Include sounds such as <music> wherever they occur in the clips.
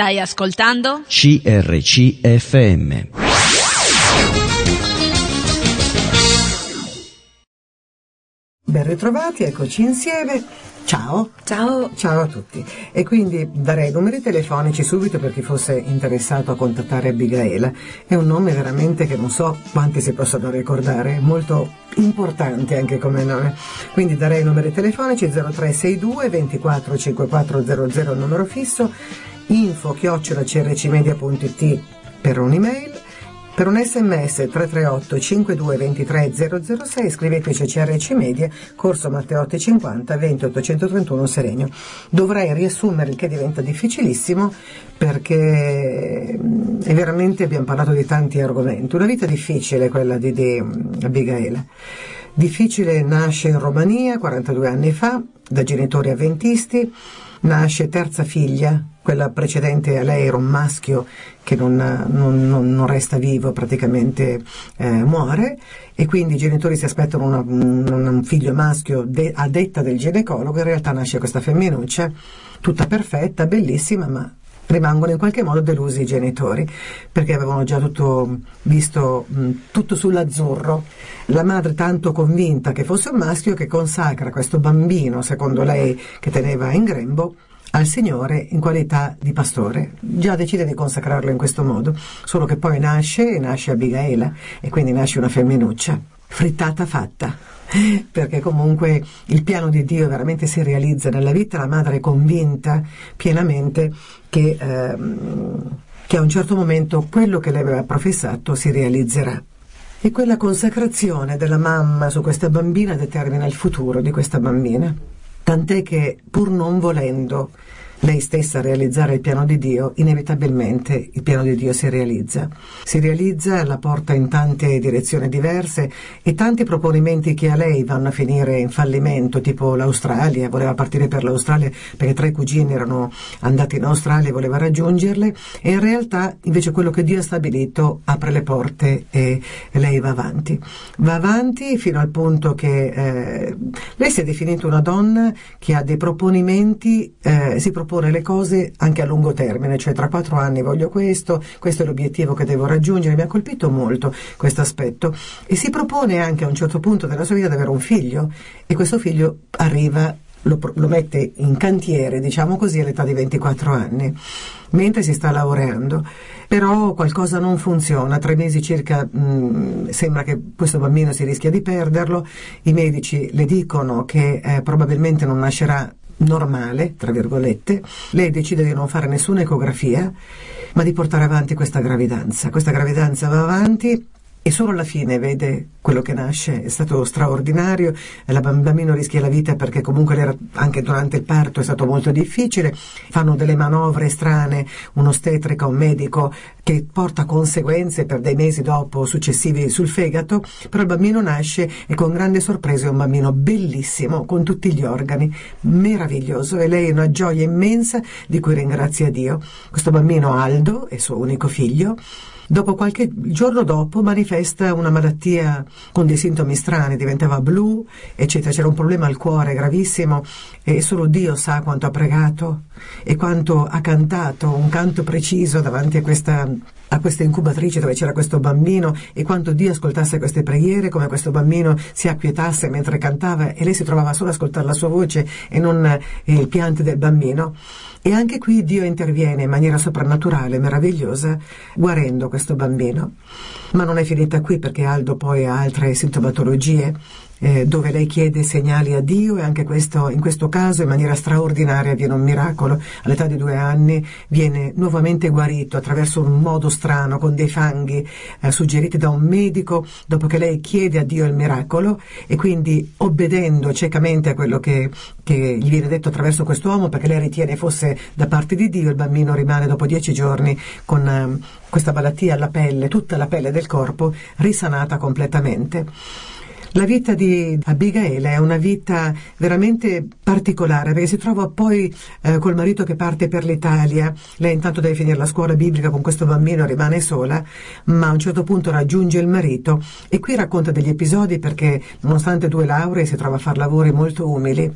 Stai ascoltando? CRCFM. Ben ritrovati, eccoci insieme. Ciao. Ciao. Ciao a tutti. E quindi darei numeri telefonici subito per chi fosse interessato a contattare Abigaela. È un nome veramente che non so quanti si possono ricordare, è molto importante anche come nome. Quindi darei numeri telefonici 0362 24 5400 numero fisso, info chiocciola crcmedia.it per un'email per un sms 338 52 23 006 scriveteci a CRC Media, Corso Matteotti 50 20 831 Seregno. Dovrei riassumere il che diventa difficilissimo perché mm, è veramente abbiamo parlato di tanti argomenti. Una vita difficile quella di, di Abigaele. Difficile nasce in Romania 42 anni fa da genitori avventisti nasce terza figlia, quella precedente a lei era un maschio che non, non, non, resta vivo, praticamente eh, muore e quindi i genitori si aspettano una, un, un, figlio maschio de, a detta del ginecologo, in realtà nasce questa femminuccia tutta perfetta, bellissima, ma rimangono in qualche modo delusi i genitori perché avevano già tutto visto mh, tutto sull'azzurro. La madre tanto convinta che fosse un maschio che consacra questo bambino, secondo lei, che teneva in grembo, al Signore in qualità di pastore. Già decide di consacrarlo in questo modo, solo che poi nasce e nasce Abigaela e quindi nasce una femminuccia. Frittata fatta <laughs> perché comunque il piano di Dio veramente si realizza nella vita, la madre è convinta pienamente che, ehm, che a un certo momento quello che lei aveva professato si realizzerà. E quella consacrazione della mamma su questa bambina determina il futuro di questa bambina. Tant'è che, pur non volendo, lei stessa realizzare il piano di Dio, inevitabilmente il piano di Dio si realizza. Si realizza, la porta in tante direzioni diverse e tanti proponimenti che a lei vanno a finire in fallimento, tipo l'Australia, voleva partire per l'Australia perché tre cugini erano andati in Australia e voleva raggiungerle e in realtà invece quello che Dio ha stabilito apre le porte e lei va avanti. Va avanti fino al punto che eh, lei si è definita una donna che ha dei proponimenti, eh, si propone proporre le cose anche a lungo termine, cioè tra quattro anni voglio questo, questo è l'obiettivo che devo raggiungere, mi ha colpito molto questo aspetto e si propone anche a un certo punto della sua vita di avere un figlio e questo figlio arriva lo, lo, mette in cantiere, diciamo così, all'età di 24 anni, mentre si sta lavorando. Però qualcosa non funziona, tre mesi circa mh, sembra che questo bambino si rischia di perderlo, i medici le dicono che eh, probabilmente non nascerà normale, tra virgolette, lei decide di non fare nessuna ecografia, ma di portare avanti questa gravidanza. Questa gravidanza va avanti e solo alla fine vede quello che nasce, è stato straordinario, il bambino rischia la vita perché comunque anche durante il parto è stato molto difficile, fanno delle manovre strane, un'ostetrica, un medico che porta conseguenze per dei mesi dopo successivi sul fegato, però il bambino nasce e con grande sorpresa è un bambino bellissimo, con tutti gli organi, meraviglioso. E lei è una gioia immensa di cui ringrazia Dio. Questo bambino Aldo è suo unico figlio, Dopo qualche giorno dopo manifesta una malattia con dei sintomi strani, diventava blu, eccetera. C'era un problema al cuore gravissimo e solo Dio sa quanto ha pregato e quanto ha cantato un canto preciso davanti a questa a questa incubatrice dove c'era questo bambino e quanto Dio ascoltasse queste preghiere, come questo bambino si acquietasse mentre cantava e lei si trovava solo ad ascoltare la sua voce e non eh, il pianto del bambino. E anche qui Dio interviene in maniera soprannaturale, meravigliosa, guarendo questo bambino. Ma non è finita qui perché Aldo poi ha altre sintomatologie eh, dove lei chiede segnali a Dio e anche questo, in questo caso in maniera straordinaria viene un miracolo. All'età di due anni viene nuovamente guarito attraverso un modo strano con dei fanghi eh, suggeriti da un medico dopo che lei chiede a Dio il miracolo e quindi obbedendo ciecamente a quello che, che gli viene detto attraverso quest'uomo perché lei ritiene fosse da parte di Dio, il bambino rimane dopo dieci giorni con eh, questa malattia alla pelle, tutta la pelle del corpo risanata completamente. La vita di Abigaele è una vita veramente particolare perché si trova poi eh, col marito che parte per l'Italia, lei intanto deve finire la scuola biblica con questo bambino, rimane sola, ma a un certo punto raggiunge il marito e qui racconta degli episodi perché nonostante due lauree si trova a fare lavori molto umili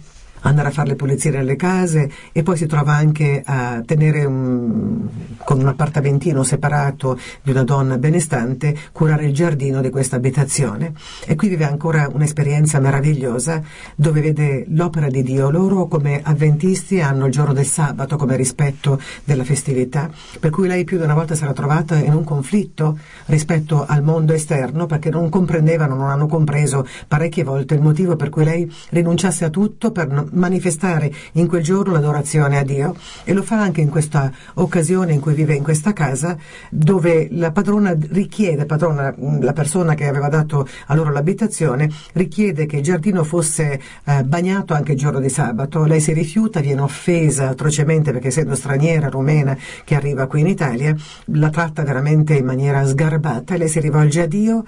andare a fare le pulizie nelle case e poi si trova anche a tenere un, con un appartamentino separato di una donna benestante, curare il giardino di questa abitazione. E qui vive ancora un'esperienza meravigliosa dove vede l'opera di Dio. Loro come avventisti hanno il giorno del sabato come rispetto della festività, per cui lei più di una volta era trovata in un conflitto rispetto al mondo esterno perché non comprendevano, non hanno compreso parecchie volte il motivo per cui lei rinunciasse a tutto per manifestare in quel giorno l'adorazione a Dio e lo fa anche in questa occasione in cui vive in questa casa dove la padrona richiede, padrona, la persona che aveva dato a loro l'abitazione, richiede che il giardino fosse eh, bagnato anche il giorno di sabato. Lei si rifiuta, viene offesa atrocemente perché essendo straniera, rumena, che arriva qui in Italia, la tratta veramente in maniera sgarbata lei si rivolge a Dio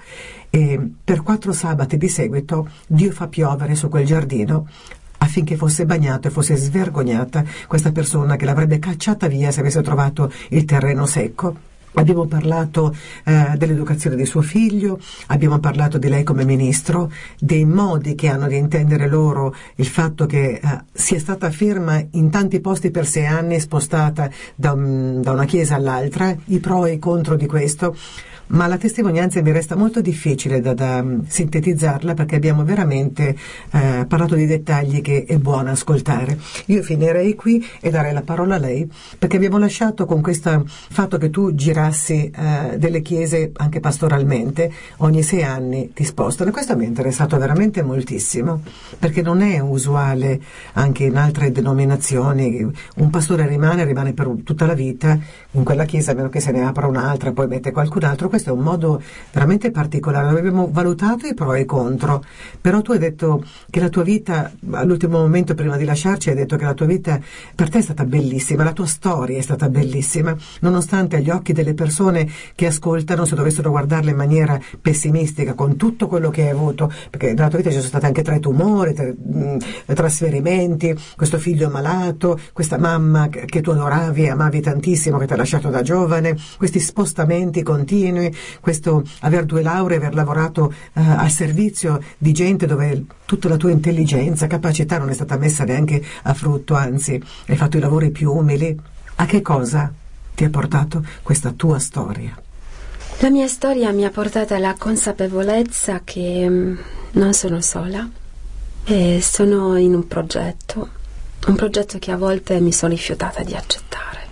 e per quattro sabati di seguito Dio fa piovere su quel giardino affinché fosse bagnato e fosse svergognata questa persona che l'avrebbe cacciata via se avesse trovato il terreno secco. Abbiamo parlato eh, dell'educazione di suo figlio, abbiamo parlato di lei come ministro, dei modi che hanno di intendere loro il fatto che eh, sia stata ferma in tanti posti per sei anni, spostata da, da una chiesa all'altra, i pro e i contro di questo ma la testimonianza mi resta molto difficile da, da mm, sintetizzarla perché abbiamo veramente eh, parlato di dettagli che è buono ascoltare. Io finirei qui e darei la parola a lei perché abbiamo lasciato con questo fatto che tu girassi eh, delle chiese anche pastoralmente ogni sei anni ti spostano. E questo mi è interessato veramente moltissimo perché non è usuale anche in altre denominazioni. Un pastore rimane, rimane per tutta la vita in quella chiesa a meno che se ne apra un'altra poi mette qualcun altro questo è un modo veramente particolare, abbiamo valutato i pro e i contro, però tu hai detto che la tua vita, all'ultimo momento prima di lasciarci, hai detto che la tua vita per te è stata bellissima, la tua storia è stata bellissima, nonostante agli occhi delle persone che ascoltano, se dovessero guardarla in maniera pessimistica, con tutto quello che hai avuto, perché nella tua vita ci sono stati anche tre tumori, tre, mh, trasferimenti, questo figlio malato, questa mamma che tu adoravi e amavi tantissimo, che ti ha lasciato da giovane, questi spostamenti continui, questo aver due lauree, aver lavorato eh, al servizio di gente dove tutta la tua intelligenza, capacità non è stata messa neanche a frutto, anzi hai fatto i lavori più umili. A che cosa ti ha portato questa tua storia? La mia storia mi ha portato alla consapevolezza che mm, non sono sola e sono in un progetto, un progetto che a volte mi sono rifiutata di accettare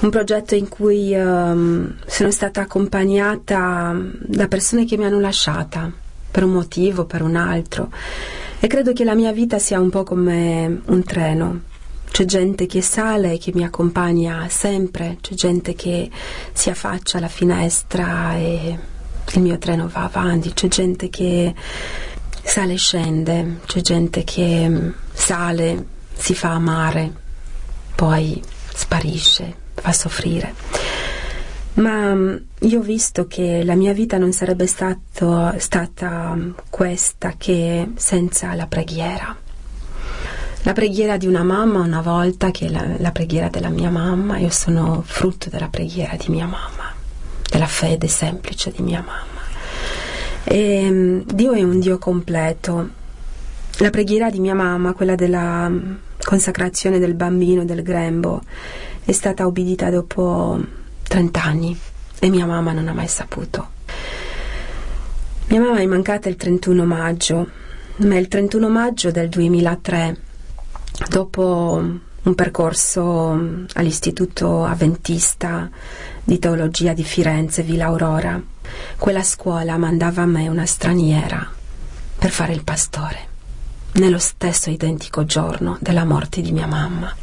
un progetto in cui um, sono stata accompagnata da persone che mi hanno lasciata per un motivo, per un altro. E credo che la mia vita sia un po' come un treno. C'è gente che sale e che mi accompagna sempre, c'è gente che si affaccia alla finestra e il mio treno va avanti, c'è gente che sale e scende, c'è gente che sale, si fa amare, poi sparisce, fa soffrire. Ma mm, io ho visto che la mia vita non sarebbe stato, stata mm, questa che senza la preghiera. La preghiera di una mamma una volta, che la, la preghiera della mia mamma, io sono frutto della preghiera di mia mamma, della fede semplice di mia mamma. E, mm, Dio è un Dio completo. La preghiera di mia mamma, quella della consacrazione del bambino, del grembo, è stata ubbidita dopo 30 anni e mia mamma non ha mai saputo. Mia mamma è mancata il 31 maggio, ma il 31 maggio del 2003, dopo un percorso all'Istituto Avventista di Teologia di Firenze, Villa Aurora, quella scuola mandava a me una straniera per fare il pastore nello stesso identico giorno della morte di mia mamma.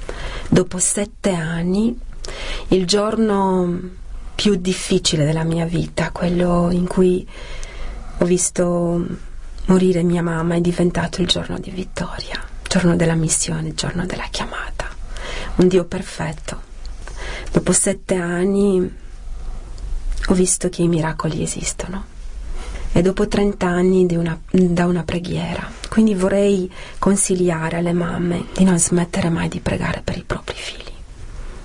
Dopo sette anni, il giorno più difficile della mia vita, quello in cui ho visto morire mia mamma, è diventato il giorno di vittoria, il giorno della missione, il giorno della chiamata. Un Dio perfetto. Dopo sette anni ho visto che i miracoli esistono e dopo 30 anni una, da una preghiera. Quindi vorrei consigliare alle mamme di non smettere mai di pregare per i propri figli.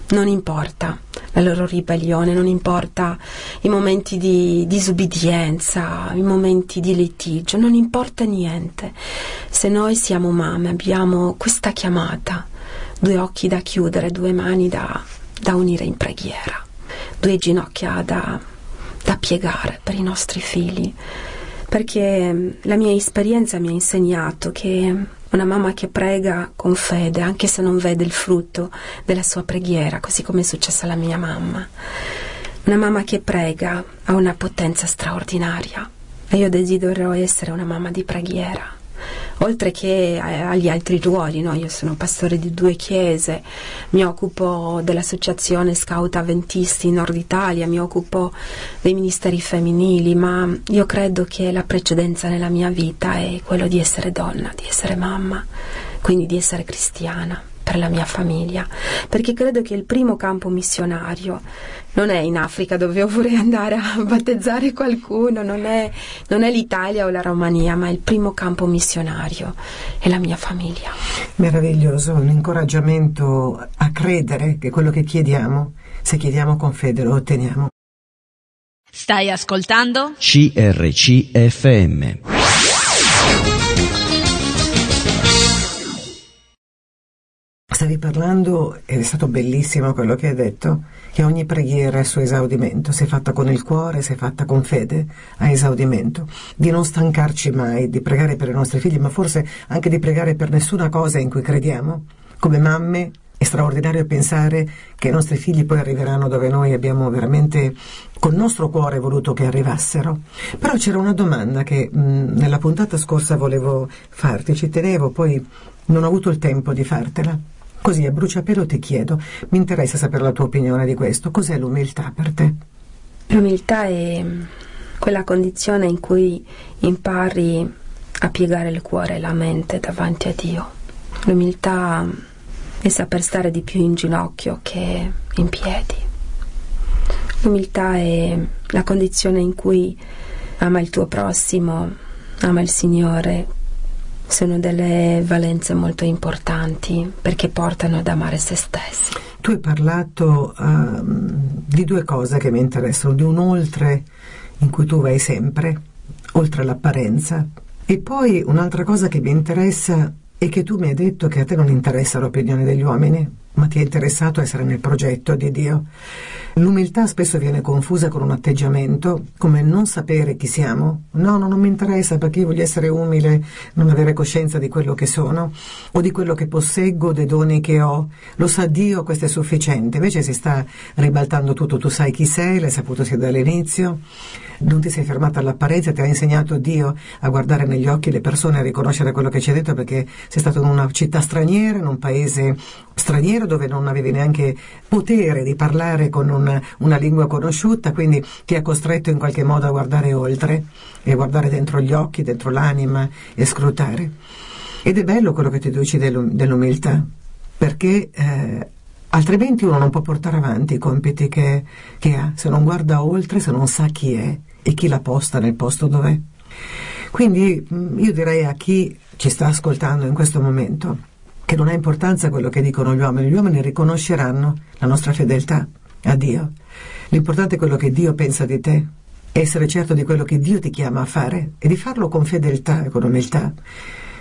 Non importa la loro ribellione, non importa i momenti di disubbidienza, i momenti di litigio, non importa niente. Se noi siamo mamme, abbiamo questa chiamata, due occhi da chiudere, due mani da, da unire in preghiera, due ginocchia da, da piegare per i nostri figli, perché la mia esperienza mi ha insegnato che una mamma che prega con fede, anche se non vede il frutto della sua preghiera, così come è successo alla mia mamma. Una mamma che prega ha una potenza straordinaria e io desidero essere una mamma di preghiera oltre che agli altri ruoli. No? Io sono pastore di due chiese, mi occupo dell'associazione Scout Avventisti in Nord Italia, mi occupo dei ministeri femminili, ma io credo che la precedenza nella mia vita è quello di essere donna, di essere mamma, quindi di essere cristiana per la mia famiglia, perché credo che il primo campo missionario non è in Africa dove io vorrei andare a <laughs> battezzare qualcuno, non è, non è l'Italia o la Romania, ma il primo campo missionario è la mia famiglia. Meraviglioso, un incoraggiamento a credere che quello che chiediamo, se chiediamo con fede lo otteniamo. Stai ascoltando? CRCFM. Stavi parlando, ed è stato bellissimo quello che hai detto, che ogni preghiera è suo esaudimento, se fatta con il cuore, se fatta con fede, ha esaudimento. Di non stancarci mai di pregare per i nostri figli, ma forse anche di pregare per nessuna cosa in cui crediamo. Come mamme è straordinario pensare che i nostri figli poi arriveranno dove noi abbiamo veramente col nostro cuore voluto che arrivassero. Però c'era una domanda che mh, nella puntata scorsa volevo farti, ci tenevo, poi non ho avuto il tempo di fartela. Così a bruciapelo ti chiedo, mi interessa sapere la tua opinione di questo, cos'è l'umiltà per te? L'umiltà è quella condizione in cui impari a piegare il cuore e la mente davanti a Dio. L'umiltà è saper stare di più in ginocchio che in piedi. L'umiltà è la condizione in cui ama il tuo prossimo, ama il Signore sono delle valenze molto importanti perché portano ad amare se stessi. Tu hai parlato uh, di due cose che mi interessano, di un oltre in cui tu vai sempre, oltre l'apparenza, e poi un'altra cosa che mi interessa è che tu mi hai detto che a te non interessa l'opinione degli uomini, ma ti è interessato essere nel progetto di Dio. L'umiltà spesso viene confusa con un atteggiamento come non sapere chi siamo. No, no, non mi interessa perché io voglio essere umile, non avere coscienza di quello che sono o di quello che posseggo, dei doni che ho. Lo sa Dio, questo è sufficiente. Invece si sta ribaltando tutto. Tu sai chi sei, l'hai saputo sin dall'inizio. Non ti sei fermata all'apparenza, ti ha insegnato Dio a guardare negli occhi le persone, a riconoscere quello che ci ha detto perché sei stato in una città straniera, in un paese straniero dove non avevi neanche potere di parlare con una, una lingua conosciuta, quindi ti ha costretto in qualche modo a guardare oltre e guardare dentro gli occhi, dentro l'anima e scrutare. Ed è bello quello che ti dici dell'umiltà, perché eh, altrimenti uno non può portare avanti i compiti che, che ha, se non guarda oltre, se non sa chi è e chi la posta nel posto dov'è. Quindi mm, io direi a chi ci sta ascoltando in questo momento che non ha importanza quello che dicono gli uomini, gli uomini riconosceranno la nostra fedeltà a Dio. L'importante è quello che Dio pensa di te, essere certo di quello che Dio ti chiama a fare e di farlo con fedeltà e con umiltà,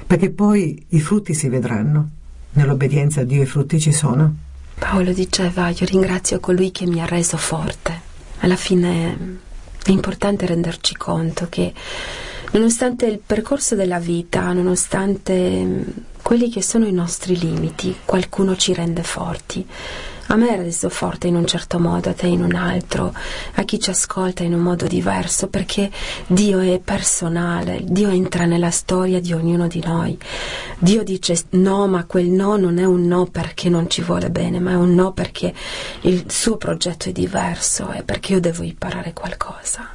perché poi i frutti si vedranno. Nell'obbedienza a Dio i frutti ci sono. Paolo diceva, io ringrazio colui che mi ha reso forte. Alla fine è importante renderci conto che nonostante il percorso della vita, nonostante quelli che sono i nostri limiti, qualcuno ci rende forti. A me è reso forte in un certo modo, a te in un altro, a chi ci ascolta in un modo diverso, perché Dio è personale, Dio entra nella storia di ognuno di noi. Dio dice no, ma quel no non è un no perché non ci vuole bene, ma è un no perché il suo progetto è diverso e perché io devo imparare qualcosa.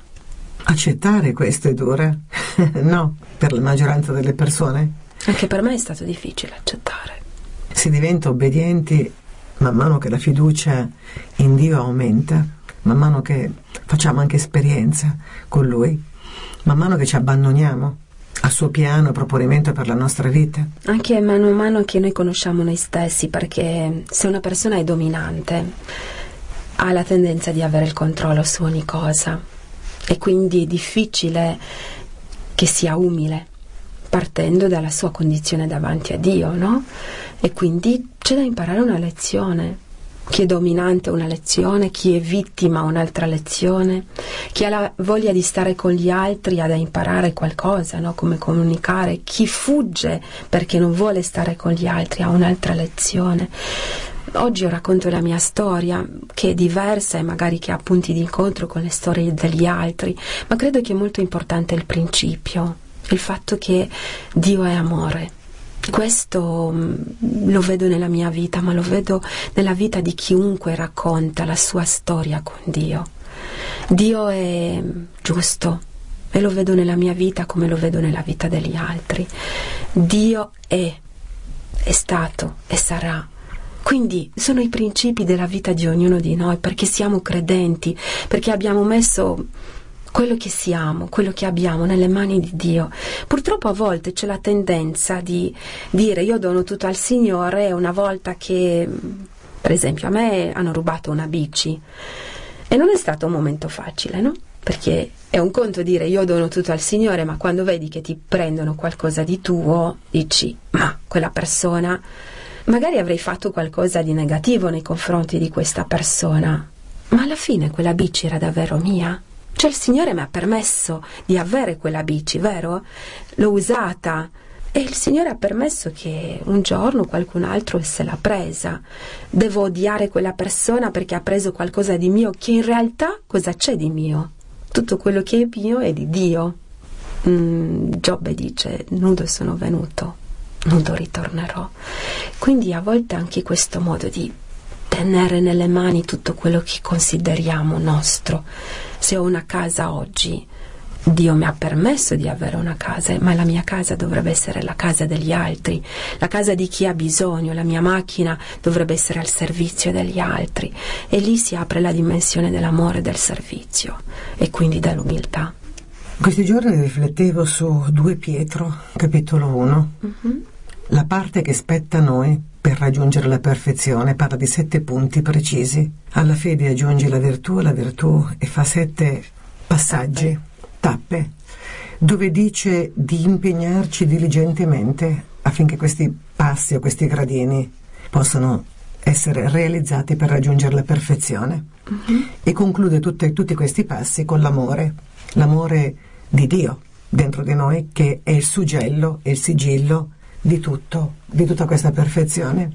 Accettare questo è dura? <laughs> no, per la maggioranza delle persone? Anche per me è stato difficile accettare. Si diventa obbedienti man mano che la fiducia in Dio aumenta, man mano che facciamo anche esperienza con Lui, man mano che ci abbandoniamo al suo piano, proponimento per la nostra vita. Anche mano a mano che noi conosciamo noi stessi, perché se una persona è dominante, ha la tendenza di avere il controllo su ogni cosa e quindi è difficile che sia umile partendo dalla sua condizione davanti a Dio, no? E quindi c'è da imparare una lezione. Chi è dominante una lezione, chi è vittima un'altra lezione, chi ha la voglia di stare con gli altri ha da imparare qualcosa, no? come comunicare, chi fugge perché non vuole stare con gli altri ha un'altra lezione. Oggi io racconto la mia storia, che è diversa e magari che ha punti di incontro con le storie degli altri, ma credo che è molto importante il principio, il fatto che Dio è amore. Questo mm, lo vedo nella mia vita, ma lo vedo nella vita di chiunque racconta la sua storia con Dio. Dio è giusto e lo vedo nella mia vita come lo vedo nella vita degli altri. Dio è, è stato e sarà quindi sono i principi della vita di ognuno di noi, perché siamo credenti, perché abbiamo messo quello che siamo, quello che abbiamo nelle mani di Dio. Purtroppo a volte c'è la tendenza di dire io dono tutto al Signore una volta che, per esempio, a me hanno rubato una bici e non è stato un momento facile, no? Perché è un conto dire io dono tutto al Signore, ma quando vedi che ti prendono qualcosa di tuo, dici ma quella persona magari avrei fatto qualcosa di negativo nei confronti di questa persona, ma alla fine quella bici era davvero mia? Cioè il Signore mi ha permesso di avere quella bici, vero? L'ho usata e il Signore ha permesso che un giorno qualcun altro se l'ha presa. Devo odiare quella persona perché ha preso qualcosa di mio, che in realtà cosa c'è di mio? Tutto quello che è mio è di Dio. Mm, Giobbe dice, nudo sono venuto, nudo ritornerò. Quindi a volte anche questo modo di tenere nelle mani tutto quello che consideriamo nostro. Se ho una casa oggi, Dio mi ha permesso di avere una casa, ma la mia casa dovrebbe essere la casa degli altri, la casa di chi ha bisogno, la mia macchina dovrebbe essere al servizio degli altri e lì si apre la dimensione dell'amore e del servizio e quindi dell'umiltà. Questi giorni riflettevo su 2 Pietro, capitolo 1, mm-hmm. la parte che spetta a noi per raggiungere la perfezione parla di sette punti precisi. Alla fede aggiunge la virtù alla virtù e fa sette passaggi, tappe, dove dice di impegnarci diligentemente affinché questi passi o questi gradini possano essere realizzati per raggiungere la perfezione. Uh-huh. E conclude tutte, tutti questi passi con l'amore, l'amore di Dio dentro di noi che è il suggello e il sigillo di tutto, di tutta questa perfezione.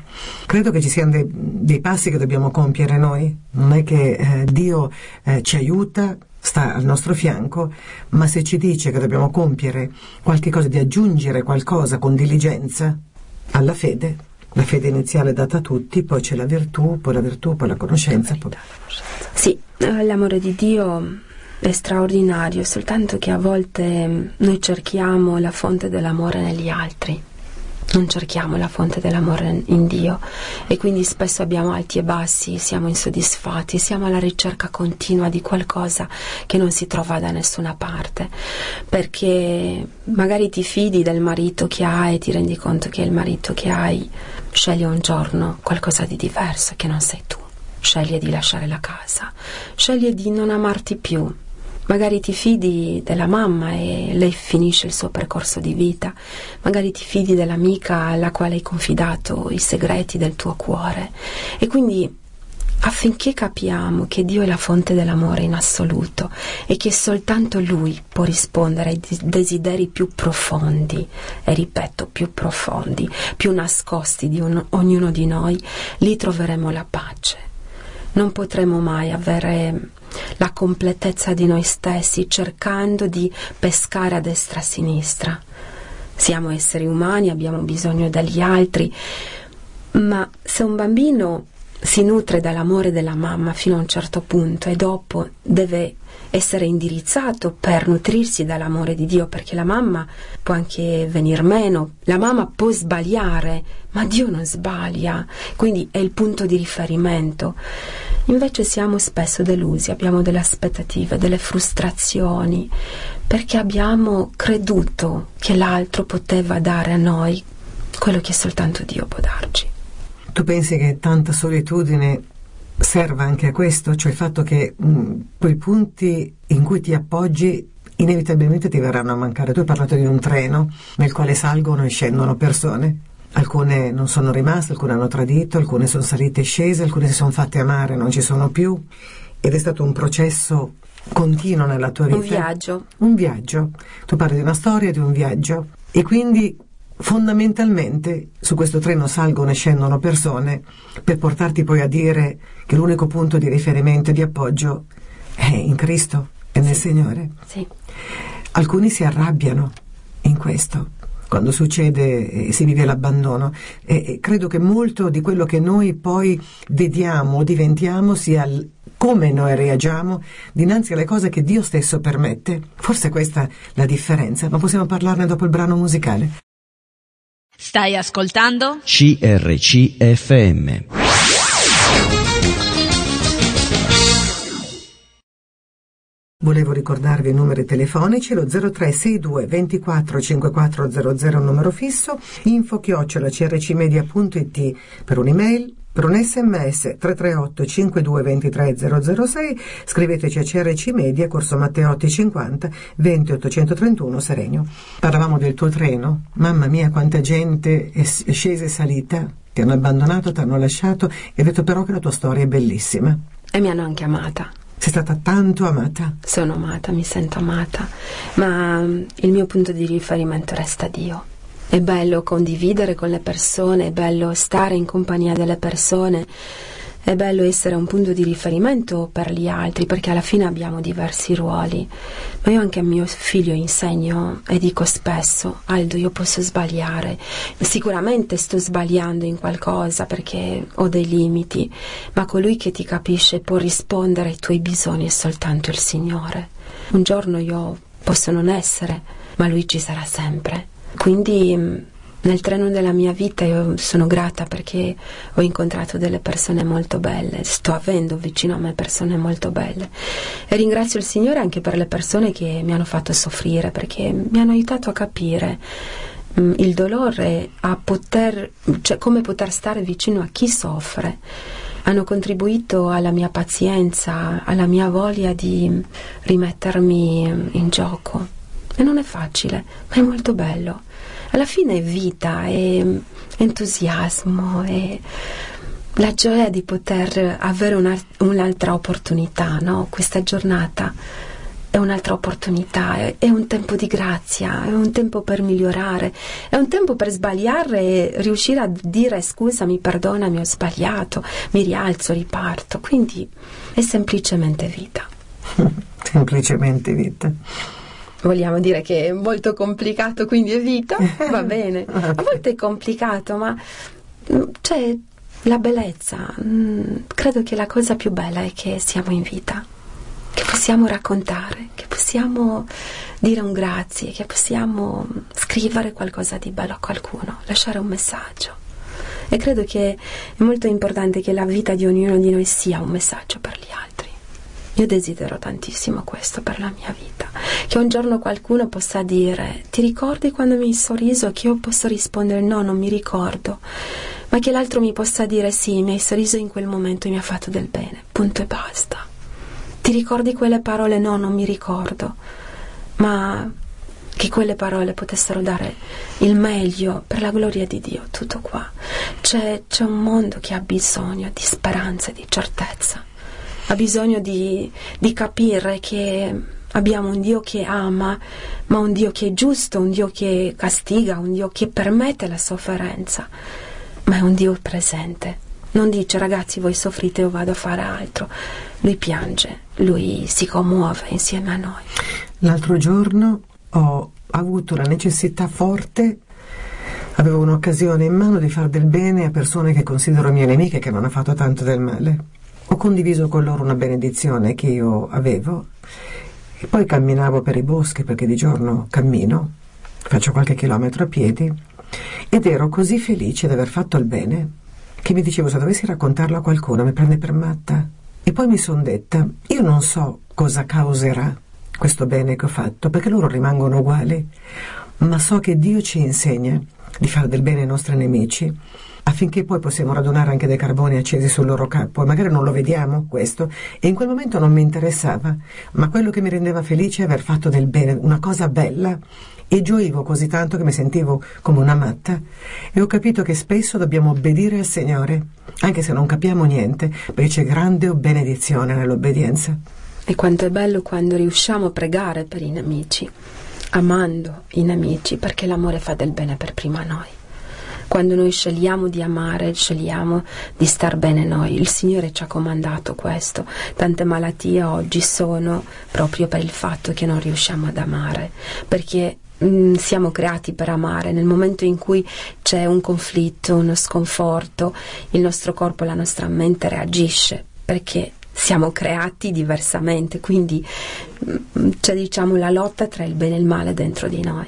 Credo che ci siano dei, dei passi che dobbiamo compiere noi, non è che eh, Dio eh, ci aiuta, sta al nostro fianco, ma se ci dice che dobbiamo compiere qualche cosa, di aggiungere qualcosa con diligenza alla fede, la fede iniziale è data a tutti, poi c'è la virtù, poi la virtù, poi la conoscenza. Poi... Sì, eh, l'amore di Dio è straordinario, soltanto che a volte noi cerchiamo la fonte dell'amore negli altri non cerchiamo la fonte dell'amore in Dio. E quindi spesso abbiamo alti e bassi, siamo insoddisfatti, siamo alla ricerca continua di qualcosa che non si trova da nessuna parte, perché magari ti fidi del marito che hai e ti rendi conto che il marito che hai sceglie un giorno qualcosa di diverso che non sei tu, sceglie di lasciare la casa, sceglie di non amarti più, Magari ti fidi della mamma e lei finisce il suo percorso di vita, magari ti fidi dell'amica alla quale hai confidato i segreti del tuo cuore. E quindi affinché capiamo che Dio è la fonte dell'amore in assoluto e che soltanto Lui può rispondere ai desideri più profondi, e ripeto più profondi, più nascosti di un, ognuno di noi, lì troveremo la pace. Non potremo mai avere la completezza di noi stessi cercando di pescare a destra e a sinistra. Siamo esseri umani, abbiamo bisogno degli altri, ma se un bambino si nutre dall'amore della mamma fino a un certo punto e dopo deve essere indirizzato per nutrirsi dall'amore di Dio, perché la mamma può anche venir meno, la mamma può sbagliare, ma Dio non sbaglia, quindi è il punto di riferimento. Invece siamo spesso delusi, abbiamo delle aspettative, delle frustrazioni, perché abbiamo creduto che l'altro poteva dare a noi quello che soltanto Dio può darci. Tu pensi che tanta solitudine serva anche a questo, cioè il fatto che mh, quei punti in cui ti appoggi inevitabilmente ti verranno a mancare. Tu hai parlato di un treno nel quale salgono e scendono persone. Alcune non sono rimaste, alcune hanno tradito, alcune sono salite e scese, alcune si sono fatte amare, non ci sono più. Ed è stato un processo continuo nella tua vita. Un viaggio. Un viaggio. Tu parli di una storia, di un viaggio. E quindi fondamentalmente su questo treno salgono e scendono persone per portarti poi a dire che l'unico punto di riferimento e di appoggio è in Cristo e nel Signore. Sì. Alcuni si arrabbiano in questo quando succede e si vive l'abbandono e, e credo che molto di quello che noi poi vediamo o diventiamo sia l- come noi reagiamo dinanzi alle cose che Dio stesso permette. Forse questa è la differenza, ma possiamo parlarne dopo il brano musicale. Stai ascoltando? CRCFM. Volevo ricordarvi i numeri telefonici, lo 0362 24 5400 numero fisso, info chiocciola crcmedia.it per un'email, per un sms 338 52 23 006, scriveteci a CRC Media, Corso Matteotti 50 20 831 Serenio. Parlavamo del tuo treno, mamma mia quanta gente è scesa e salita, ti hanno abbandonato, ti hanno lasciato e hai detto però che la tua storia è bellissima. E mi hanno anche amata. Sei stata tanto amata. Sono amata, mi sento amata, ma mm, il mio punto di riferimento resta Dio. È bello condividere con le persone, è bello stare in compagnia delle persone, è bello essere un punto di riferimento per gli altri, perché alla fine abbiamo diversi ruoli. Ma io anche a mio figlio insegno e dico spesso, Aldo, io posso sbagliare, sicuramente sto sbagliando in qualcosa perché ho dei limiti, ma colui che ti capisce può rispondere ai tuoi bisogni è soltanto il Signore. Un giorno io posso non essere, ma Lui ci sarà sempre. Quindi mh, nel treno della mia vita io sono grata perché ho incontrato delle persone molto belle, sto avendo vicino a me persone molto belle e ringrazio il Signore anche per le persone che mi hanno fatto soffrire perché mi hanno aiutato a capire mm, il dolore, a poter, cioè come poter stare vicino a chi soffre. Hanno contribuito alla mia pazienza, alla mia voglia di rimettermi in gioco. E non è facile, ma è molto bello. Alla fine è vita, è entusiasmo, è la gioia di poter avere una- un'altra opportunità, no? Questa giornata è un'altra opportunità, è, è un tempo di grazia, è un tempo per migliorare, è un tempo per sbagliare e riuscire a dire scusami, perdonami, ho sbagliato, mi rialzo, riparto. Quindi è semplicemente vita. <laughs> Semplicemente vita. Vogliamo dire che è molto complicato, quindi è vita? <laughs> Va bene. A volte è complicato, ma mm, c'è la bellezza. Mm, Credo che la cosa più bella è che siamo in vita, che possiamo raccontare, che possiamo dire un grazie, che possiamo scrivere qualcosa di bello a qualcuno, lasciare un messaggio. E credo che è molto importante che la vita di ognuno di noi sia un messaggio per gli altri. Io desidero tantissimo questo per la mia vita, che un giorno qualcuno possa dire ti ricordi quando mi hai sorriso? Che io posso rispondere no, non mi ricordo, ma che l'altro mi possa dire sì, mi hai sorriso in quel momento e mi ha fatto del bene, punto e basta. Ti ricordi quelle parole? No, non mi ricordo, ma che quelle parole potessero dare il meglio per la gloria di Dio, tutto qua. C'è, c'è un mondo che ha bisogno di speranza di certezza ha bisogno di, di capire che abbiamo un Dio che ama, ma un Dio che è giusto, un Dio che castiga, un Dio che permette la sofferenza, ma è un Dio presente. Non dice ragazzi voi soffrite io vado a fare altro. Lui piange, lui si commuove insieme a noi. L'altro giorno ho avuto la necessità forte, avevo un'occasione in mano di fare del bene a persone che considero mie nemiche che non hanno fatto tanto del male. Ho condiviso con loro una benedizione che io avevo e poi camminavo per i boschi perché di giorno cammino, faccio qualche chilometro a piedi ed ero così felice di aver fatto il bene che mi dicevo se dovessi raccontarlo a qualcuno mi prende per matta. E poi mi sono detta, io non so cosa causerà questo bene che ho fatto perché loro rimangono uguali, ma so che Dio ci insegna di fare del bene ai nostri nemici, affinché poi possiamo radunare anche dei carboni accesi sul loro capo. E magari non lo vediamo questo, e in quel momento non mi interessava, ma quello che mi rendeva felice è aver fatto del bene, una cosa bella. E gioivo così tanto che mi sentivo come una matta e ho capito che spesso dobbiamo obbedire al Signore, anche se non capiamo niente, perché c'è grande benedizione nell'obbedienza. E quanto è bello quando riusciamo a pregare per i nemici, amando i nemici, perché l'amore fa del bene per prima a noi. Quando noi scegliamo di amare, scegliamo di star bene noi. Il Signore ci ha comandato questo. Tante malattie oggi sono proprio per il fatto che non riusciamo ad amare, perché mm, siamo creati per amare. Nel momento in cui c'è un conflitto, uno sconforto, il nostro corpo, la nostra mente reagisce perché siamo creati diversamente, quindi mm, c'è diciamo la lotta tra il bene e il male dentro di noi.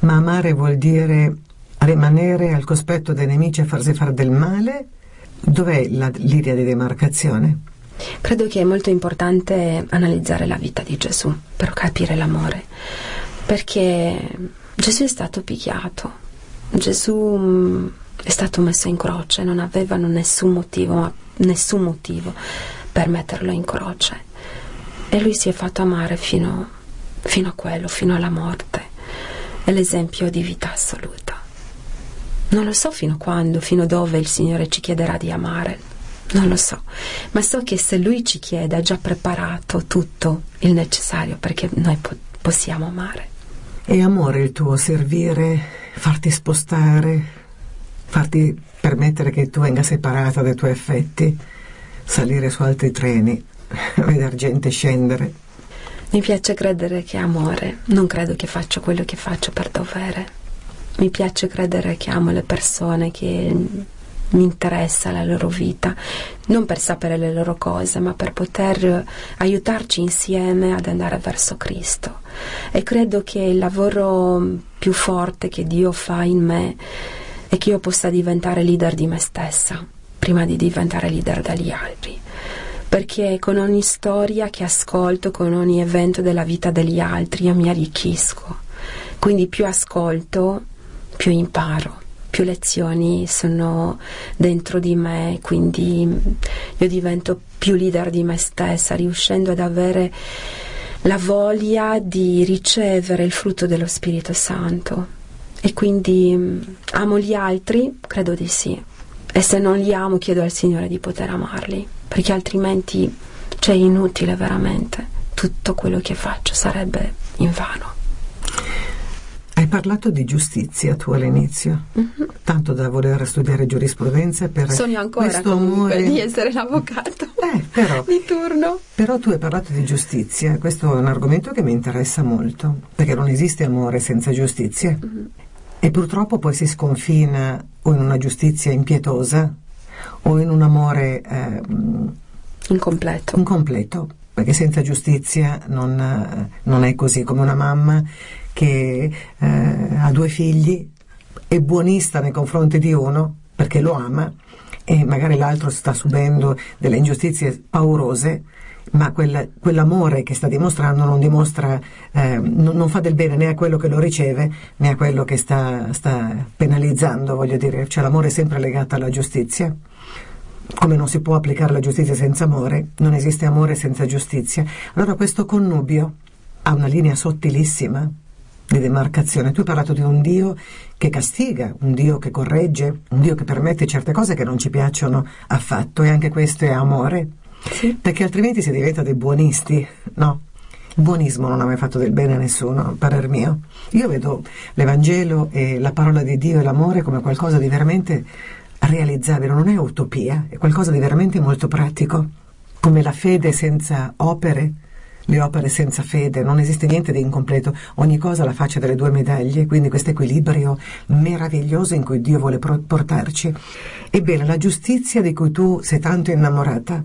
Ma amare vuol dire rimanere al cospetto dei nemici e farsi fare del male? Dov'è la linea di demarcazione? Credo che è molto importante analizzare la vita di Gesù per capire l'amore, perché Gesù è stato picchiato, Gesù mm, è stato messo in croce, non avevano nessun motivo, nessun motivo per metterlo in croce. E lui si è fatto amare fino, fino a quello, fino alla morte. È l'esempio di vita assoluta. Non lo so fino a quando, fino dove il Signore ci chiederà di amare. Non lo so, ma so che se Lui ci chiede ha già preparato tutto il necessario perché noi po- possiamo amare. È amore il tuo servire, farti spostare, farti permettere che tu venga separata dai tuoi effetti, salire su altri treni, <laughs> vedere gente scendere. Mi piace credere che è amore, non credo che faccio quello che faccio per dovere mi piace credere che amo le persone, che mi interessa la loro vita, non per sapere le loro cose, ma per poter aiutarci insieme ad andare verso Cristo. E credo che il lavoro più forte che Dio fa in me è che io possa diventare leader di me stessa, prima di diventare leader degli altri. Perché con ogni storia che ascolto, con ogni evento della vita degli altri, io mi arricchisco. Quindi più ascolto, più imparo, più lezioni sono dentro di me, quindi io divento più leader di me stessa, riuscendo ad avere la voglia di ricevere il frutto dello Spirito Santo. E quindi mm, amo gli altri? Credo di sì. E se non li amo chiedo al Signore di poter amarli, perché altrimenti cioè, è inutile veramente. Tutto quello che faccio sarebbe invano. Hai parlato di giustizia tu all'inizio, mm-hmm. tanto da voler studiare giurisprudenza per Sogno ancora questo amore di essere l'avvocato eh, però, di turno. Però tu hai parlato di giustizia, questo è un argomento che mi interessa molto, perché non esiste amore senza giustizia. Mm-hmm. E purtroppo poi si sconfina o in una giustizia impietosa o in un amore eh, incompleto. incompleto. Perché senza giustizia non, non è così come una mamma che eh, ha due figli, è buonista nei confronti di uno perché lo ama e magari l'altro sta subendo delle ingiustizie paurose, ma quella, quell'amore che sta dimostrando non dimostra, eh, non, non, fa del bene né a quello che lo riceve né a quello che sta, sta penalizzando, voglio dire, cioè l'amore è sempre legato alla giustizia. Come non si può applicare la giustizia senza amore, non esiste amore senza giustizia. Allora questo connubio ha una linea sottilissima di demarcazione. Tu hai parlato di un Dio che castiga, un Dio che corregge, un Dio che permette certe cose che non ci piacciono affatto e anche questo è amore. Sì. Perché altrimenti si diventa dei buonisti, no? Il buonismo non ha mai fatto del bene a nessuno, a parer mio. Io vedo l'Evangelo e la parola di Dio e l'amore come qualcosa di veramente realizzabile, non è utopia, è qualcosa di veramente molto pratico, come la fede senza opere le opere senza fede, non esiste niente di incompleto, ogni cosa alla faccia delle due medaglie, quindi questo equilibrio meraviglioso in cui Dio vuole portarci. Ebbene, la giustizia di cui tu sei tanto innamorata,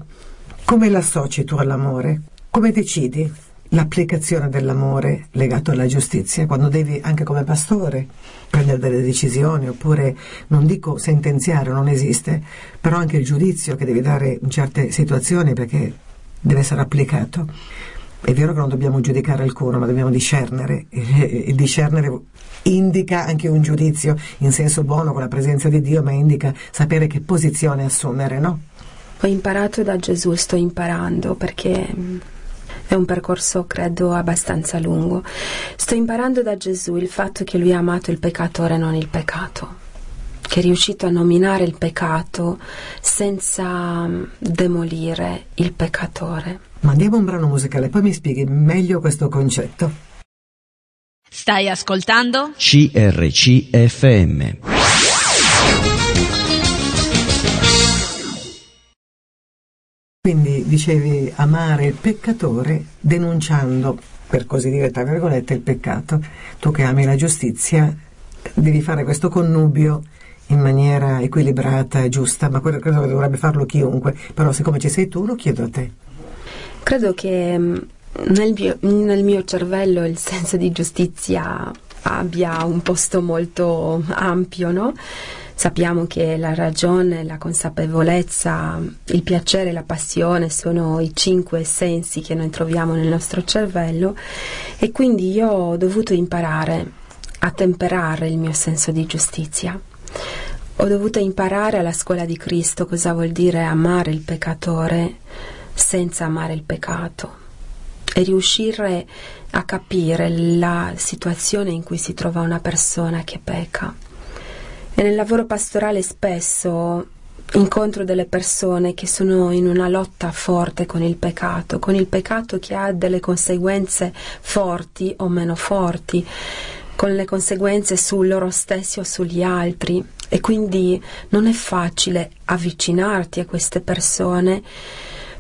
come l'associ tu all'amore? Come decidi l'applicazione dell'amore legato alla giustizia, quando devi anche come pastore prendere delle decisioni, oppure non dico sentenziare, non esiste, però anche il giudizio che devi dare in certe situazioni perché deve essere applicato. È vero che non dobbiamo giudicare alcuno, ma dobbiamo discernere. <laughs> Il discernere indica anche un giudizio in senso buono con la presenza di Dio, ma indica sapere che posizione assumere, no? Ho imparato da Gesù, sto imparando perché è un percorso credo abbastanza lungo. Sto imparando da Gesù il fatto che lui ha amato il peccatore e non il peccato che è riuscito a nominare il peccato senza mm, demolire il peccatore. Mandiamo un brano musicale, poi mi spieghi meglio questo concetto. Stai ascoltando? CRCFM. Quindi dicevi amare il peccatore denunciando, per così dire, tra virgolette, il peccato. Tu che ami la giustizia devi fare questo connubio in maniera equilibrata e giusta, ma quello credo che dovrebbe farlo chiunque. Però siccome ci sei tu lo chiedo a te. Credo che mm, nel mio, nel mio cervello il senso di giustizia abbia un posto molto ampio, no? Sappiamo che la ragione, la consapevolezza, il piacere e la passione sono i cinque sensi che noi troviamo nel nostro cervello e quindi io ho dovuto imparare a temperare il mio senso di giustizia. Ho dovuto imparare alla scuola di Cristo cosa vuol dire amare il peccatore senza amare il peccato e riuscire a capire la situazione in cui si trova una persona che pecca. E nel lavoro pastorale spesso incontro delle persone che sono in una lotta forte con il peccato, con il peccato che ha delle conseguenze forti o meno forti, con le conseguenze su loro stessi o sugli altri e quindi non è facile avvicinarti a queste persone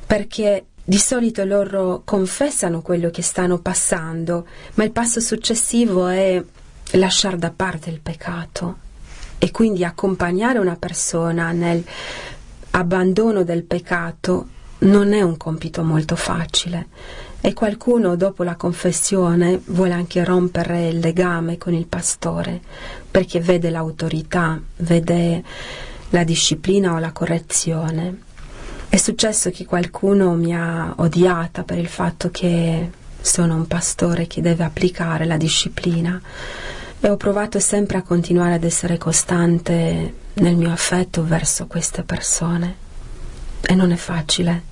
perché di solito loro confessano quello che stanno passando, ma il passo successivo è lasciare da parte il peccato e quindi accompagnare una persona nel abbandono del peccato non è un compito molto facile. E qualcuno dopo la confessione vuole anche rompere il legame con il pastore perché vede l'autorità, vede la disciplina o la correzione è successo che qualcuno mi ha odiata per il fatto che sono un pastore che deve applicare la disciplina e ho provato sempre a continuare ad essere costante nel mio affetto verso queste persone. E non è facile,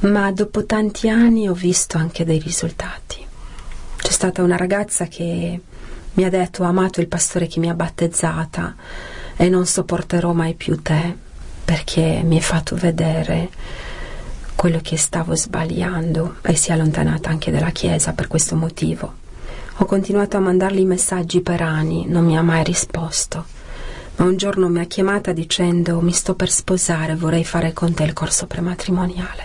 ma dopo tanti anni ho visto anche dei risultati. C'è stata una ragazza che mi ha detto ho amato il pastore che mi ha battezzata e non sopporterò mai più te perché mi ha fatto vedere quello che stavo sbagliando e si è allontanata anche dalla Chiesa per questo motivo. Ho continuato a mandargli messaggi per anni, non mi ha mai risposto. Ma un giorno mi ha chiamata dicendo mi sto per sposare, vorrei fare con te il corso prematrimoniale.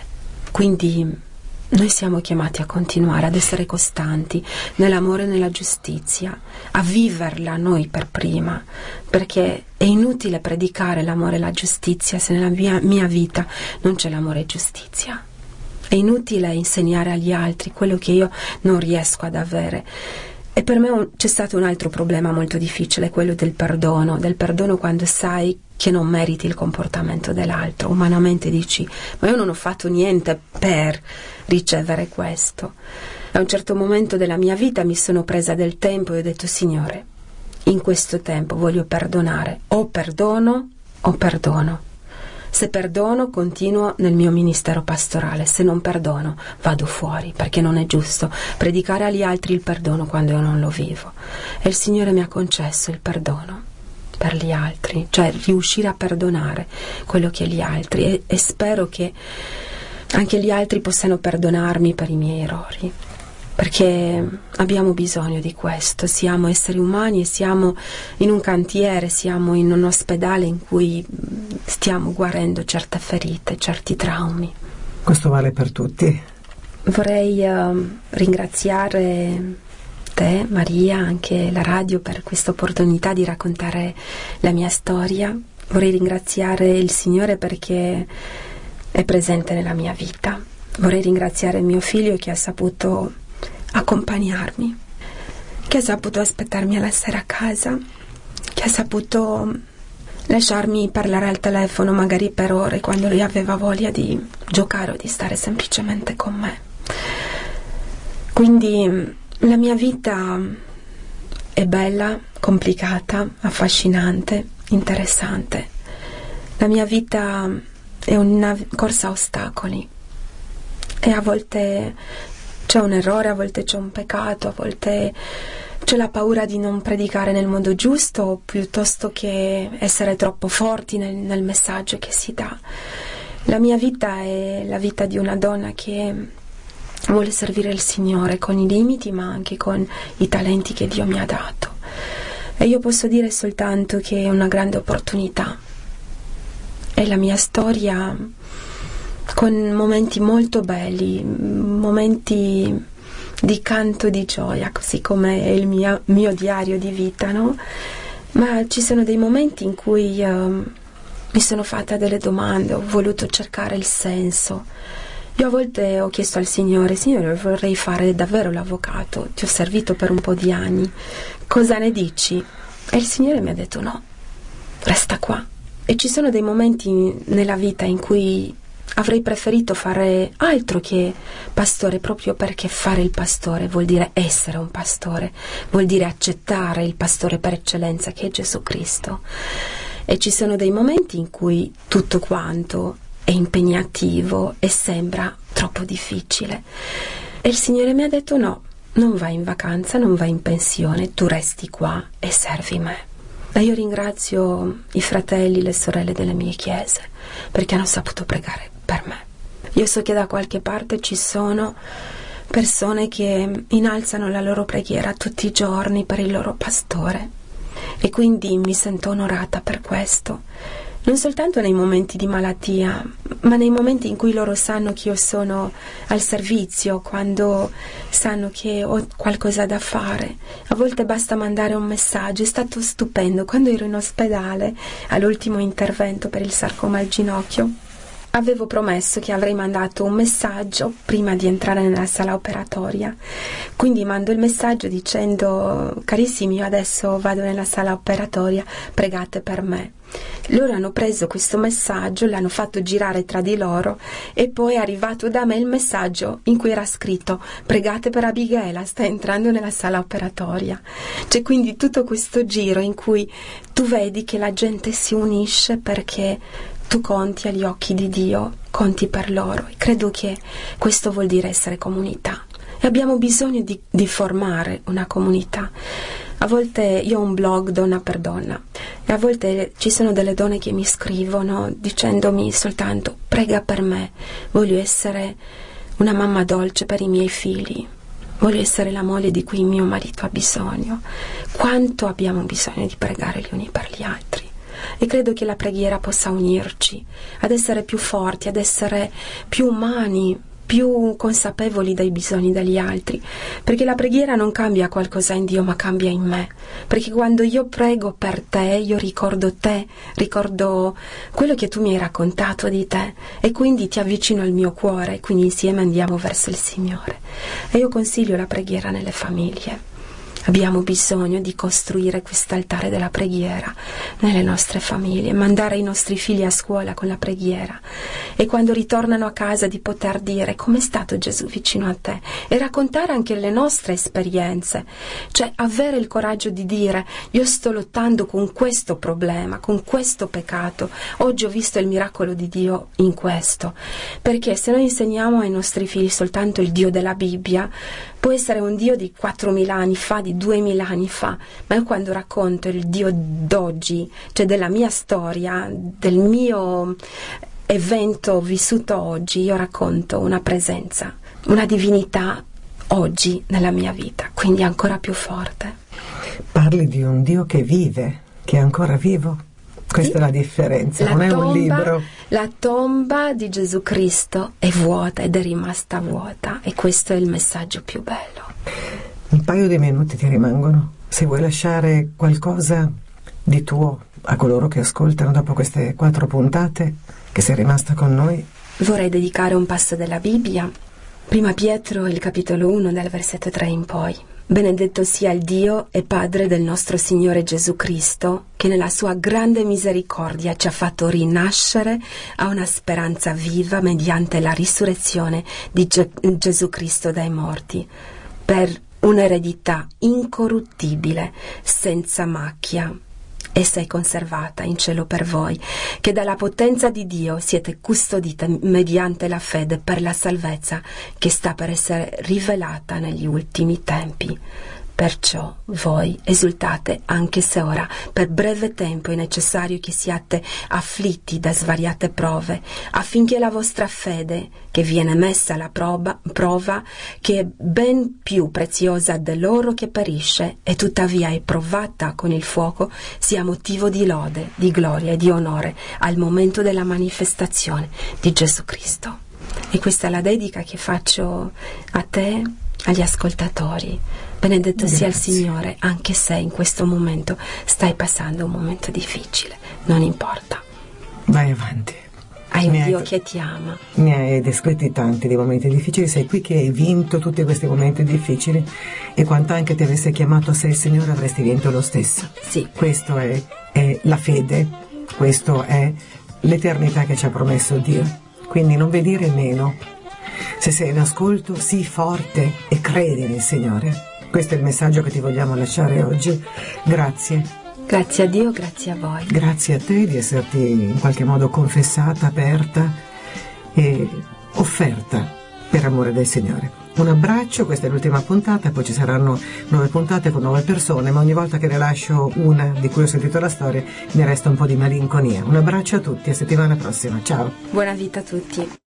Quindi noi siamo chiamati a continuare ad essere costanti nell'amore e nella giustizia, a viverla noi per prima, perché è inutile predicare l'amore e la giustizia se nella mia, mia vita non c'è l'amore e giustizia. È inutile insegnare agli altri quello che io non riesco ad avere. E per me c'è stato un altro problema molto difficile, quello del perdono, del perdono quando sai che non meriti il comportamento dell'altro. Umanamente dici, ma io non ho fatto niente per ricevere questo. A un certo momento della mia vita mi sono presa del tempo e ho detto, Signore, in questo tempo voglio perdonare, o perdono o perdono. Se perdono continuo nel mio ministero pastorale, se non perdono vado fuori perché non è giusto predicare agli altri il perdono quando io non lo vivo. E il Signore mi ha concesso il perdono per gli altri, cioè riuscire a perdonare quello che gli altri e, e spero che anche gli altri possano perdonarmi per i miei errori, perché abbiamo bisogno di questo, siamo esseri umani e siamo in un cantiere, siamo in un ospedale in cui stiamo guarendo certe ferite, certi traumi. Questo vale per tutti. Vorrei uh, ringraziare te, Maria, anche la radio per questa opportunità di raccontare la mia storia. Vorrei ringraziare il Signore perché è presente nella mia vita. Vorrei ringraziare mio figlio che ha saputo accompagnarmi, che ha saputo aspettarmi alla sera a casa, che ha saputo lasciarmi parlare al telefono magari per ore quando lui aveva voglia di giocare o di stare semplicemente con me. Quindi la mia vita è bella, complicata, affascinante, interessante. La mia vita è una corsa a ostacoli e a volte c'è un errore, a volte c'è un peccato, a volte c'è la paura di non predicare nel modo giusto piuttosto che essere troppo forti nel, nel messaggio che si dà. La mia vita è la vita di una donna che vuole servire il Signore con i limiti ma anche con i talenti che Dio mi ha dato. E io posso dire soltanto che è una grande opportunità. È la mia storia con momenti molto belli, momenti di canto di gioia, così come è il mio, mio diario di vita, no? Ma ci sono dei momenti in cui uh, mi sono fatta delle domande, ho voluto cercare il senso. Io a volte ho chiesto al Signore, Signore, vorrei fare davvero l'avvocato, ti ho servito per un po' di anni, cosa ne dici? E il Signore mi ha detto no, resta qua. E ci sono dei momenti nella vita in cui avrei preferito fare altro che pastore proprio perché fare il pastore vuol dire essere un pastore, vuol dire accettare il pastore per eccellenza che è Gesù Cristo. E ci sono dei momenti in cui tutto quanto è impegnativo e sembra troppo difficile. E il Signore mi ha detto no, non vai in vacanza, non vai in pensione, tu resti qua e servi me. E io ringrazio i fratelli le sorelle delle mie chiese perché hanno saputo pregare per me. Io so che da qualche parte ci sono persone che innalzano la loro preghiera tutti i giorni per il loro pastore e quindi mi sento onorata per questo non soltanto nei momenti di malattia, ma nei momenti in cui loro sanno che io sono al servizio, quando sanno che ho qualcosa da fare. A volte basta mandare un messaggio, è stato stupendo. Quando ero in ospedale all'ultimo intervento per il sarcoma al ginocchio, avevo promesso che avrei mandato un messaggio prima di entrare nella sala operatoria. Quindi mando il messaggio dicendo carissimi, io adesso vado nella sala operatoria, pregate per me. Loro hanno preso questo messaggio, l'hanno fatto girare tra di loro e poi è arrivato da me il messaggio in cui era scritto pregate per Abigail, sta entrando nella sala operatoria. C'è quindi tutto questo giro in cui tu vedi che la gente si unisce perché tu conti agli occhi di Dio, conti per loro e credo che questo vuol dire essere comunità e abbiamo bisogno di, di formare una comunità. A volte io ho un blog donna per donna e a volte ci sono delle donne che mi scrivono dicendomi soltanto prega per me, voglio essere una mamma dolce per i miei figli, voglio essere la moglie di cui mio marito ha bisogno. Quanto abbiamo bisogno di pregare gli uni per gli altri e credo che la preghiera possa unirci ad essere più forti, ad essere più umani, più consapevoli dei bisogni degli altri, perché la preghiera non cambia qualcosa in Dio, ma cambia in me, perché quando io prego per te, io ricordo te, ricordo quello che tu mi hai raccontato di te e quindi ti avvicino al mio cuore, quindi insieme andiamo verso il Signore. E io consiglio la preghiera nelle famiglie. Abbiamo bisogno di costruire quest'altare della preghiera nelle nostre famiglie, mandare i nostri figli a scuola con la preghiera. E quando ritornano a casa di poter dire com'è stato Gesù vicino a te? e raccontare anche le nostre esperienze, cioè avere il coraggio di dire io sto lottando con questo problema, con questo peccato, oggi ho visto il miracolo di Dio in questo, perché se noi insegniamo ai nostri figli soltanto il Dio della Bibbia, può essere un Dio di 4.000 anni fa, di 2.000 anni fa, ma io quando racconto il Dio d'oggi, cioè della mia storia, del mio evento vissuto oggi, io racconto una presenza, una divinità oggi nella mia vita, quindi ancora più forte. Parli di un Dio che vive, che è ancora vivo? Questa è la differenza, la non è un libro. La tomba di Gesù Cristo è vuota ed è rimasta vuota e questo è il messaggio più bello. Un paio di minuti ti rimangono. Se vuoi lasciare qualcosa di tuo a coloro che ascoltano dopo queste quattro puntate, che sei rimasta con noi. Vorrei dedicare un passo della Bibbia. Prima Pietro, il capitolo 1, dal versetto 3 in poi. Benedetto sia il Dio e Padre del nostro Signore Gesù Cristo, che nella sua grande misericordia ci ha fatto rinascere a una speranza viva mediante la risurrezione di Ge- Gesù Cristo dai morti, per un'eredità incorruttibile, senza macchia. Essa è conservata in cielo per voi, che dalla potenza di Dio siete custodite mediante la fede per la salvezza che sta per essere rivelata negli ultimi tempi. Perciò voi esultate anche se ora per breve tempo è necessario che siate afflitti da svariate prove, affinché la vostra fede, che viene messa alla prova, prova che è ben più preziosa dell'oro che perisce e tuttavia è provata con il fuoco, sia motivo di lode, di gloria e di onore al momento della manifestazione di Gesù Cristo. E questa è la dedica che faccio a te, agli ascoltatori. Benedetto Grazie. sia il Signore, anche se in questo momento stai passando un momento difficile, non importa. Vai avanti. Hai un Mi hai- Dio che ti ama. Ne hai descritti tanti di momenti difficili, sei qui che hai vinto tutti questi momenti difficili e quanto anche ti avesse chiamato a sé il Signore avresti vinto lo stesso. Sì, Questo è, è la fede, questo è l'eternità che ci ha promesso Dio. Quindi non vedere meno. Se sei in ascolto, sii forte e credi nel Signore. Questo è il messaggio che ti vogliamo lasciare oggi. Grazie. grazie a Dio, grazie a voi. Grazie a te di esserti in qualche modo confessata, aperta e offerta per amore del Signore. Un abbraccio, questa è l'ultima puntata, poi ci saranno nuove puntate con nuove persone, ma ogni volta che ne lascio una di cui ho sentito la storia mi resta un po' di malinconia. Un abbraccio a tutti, a settimana prossima, ciao! Buona vita a tutti.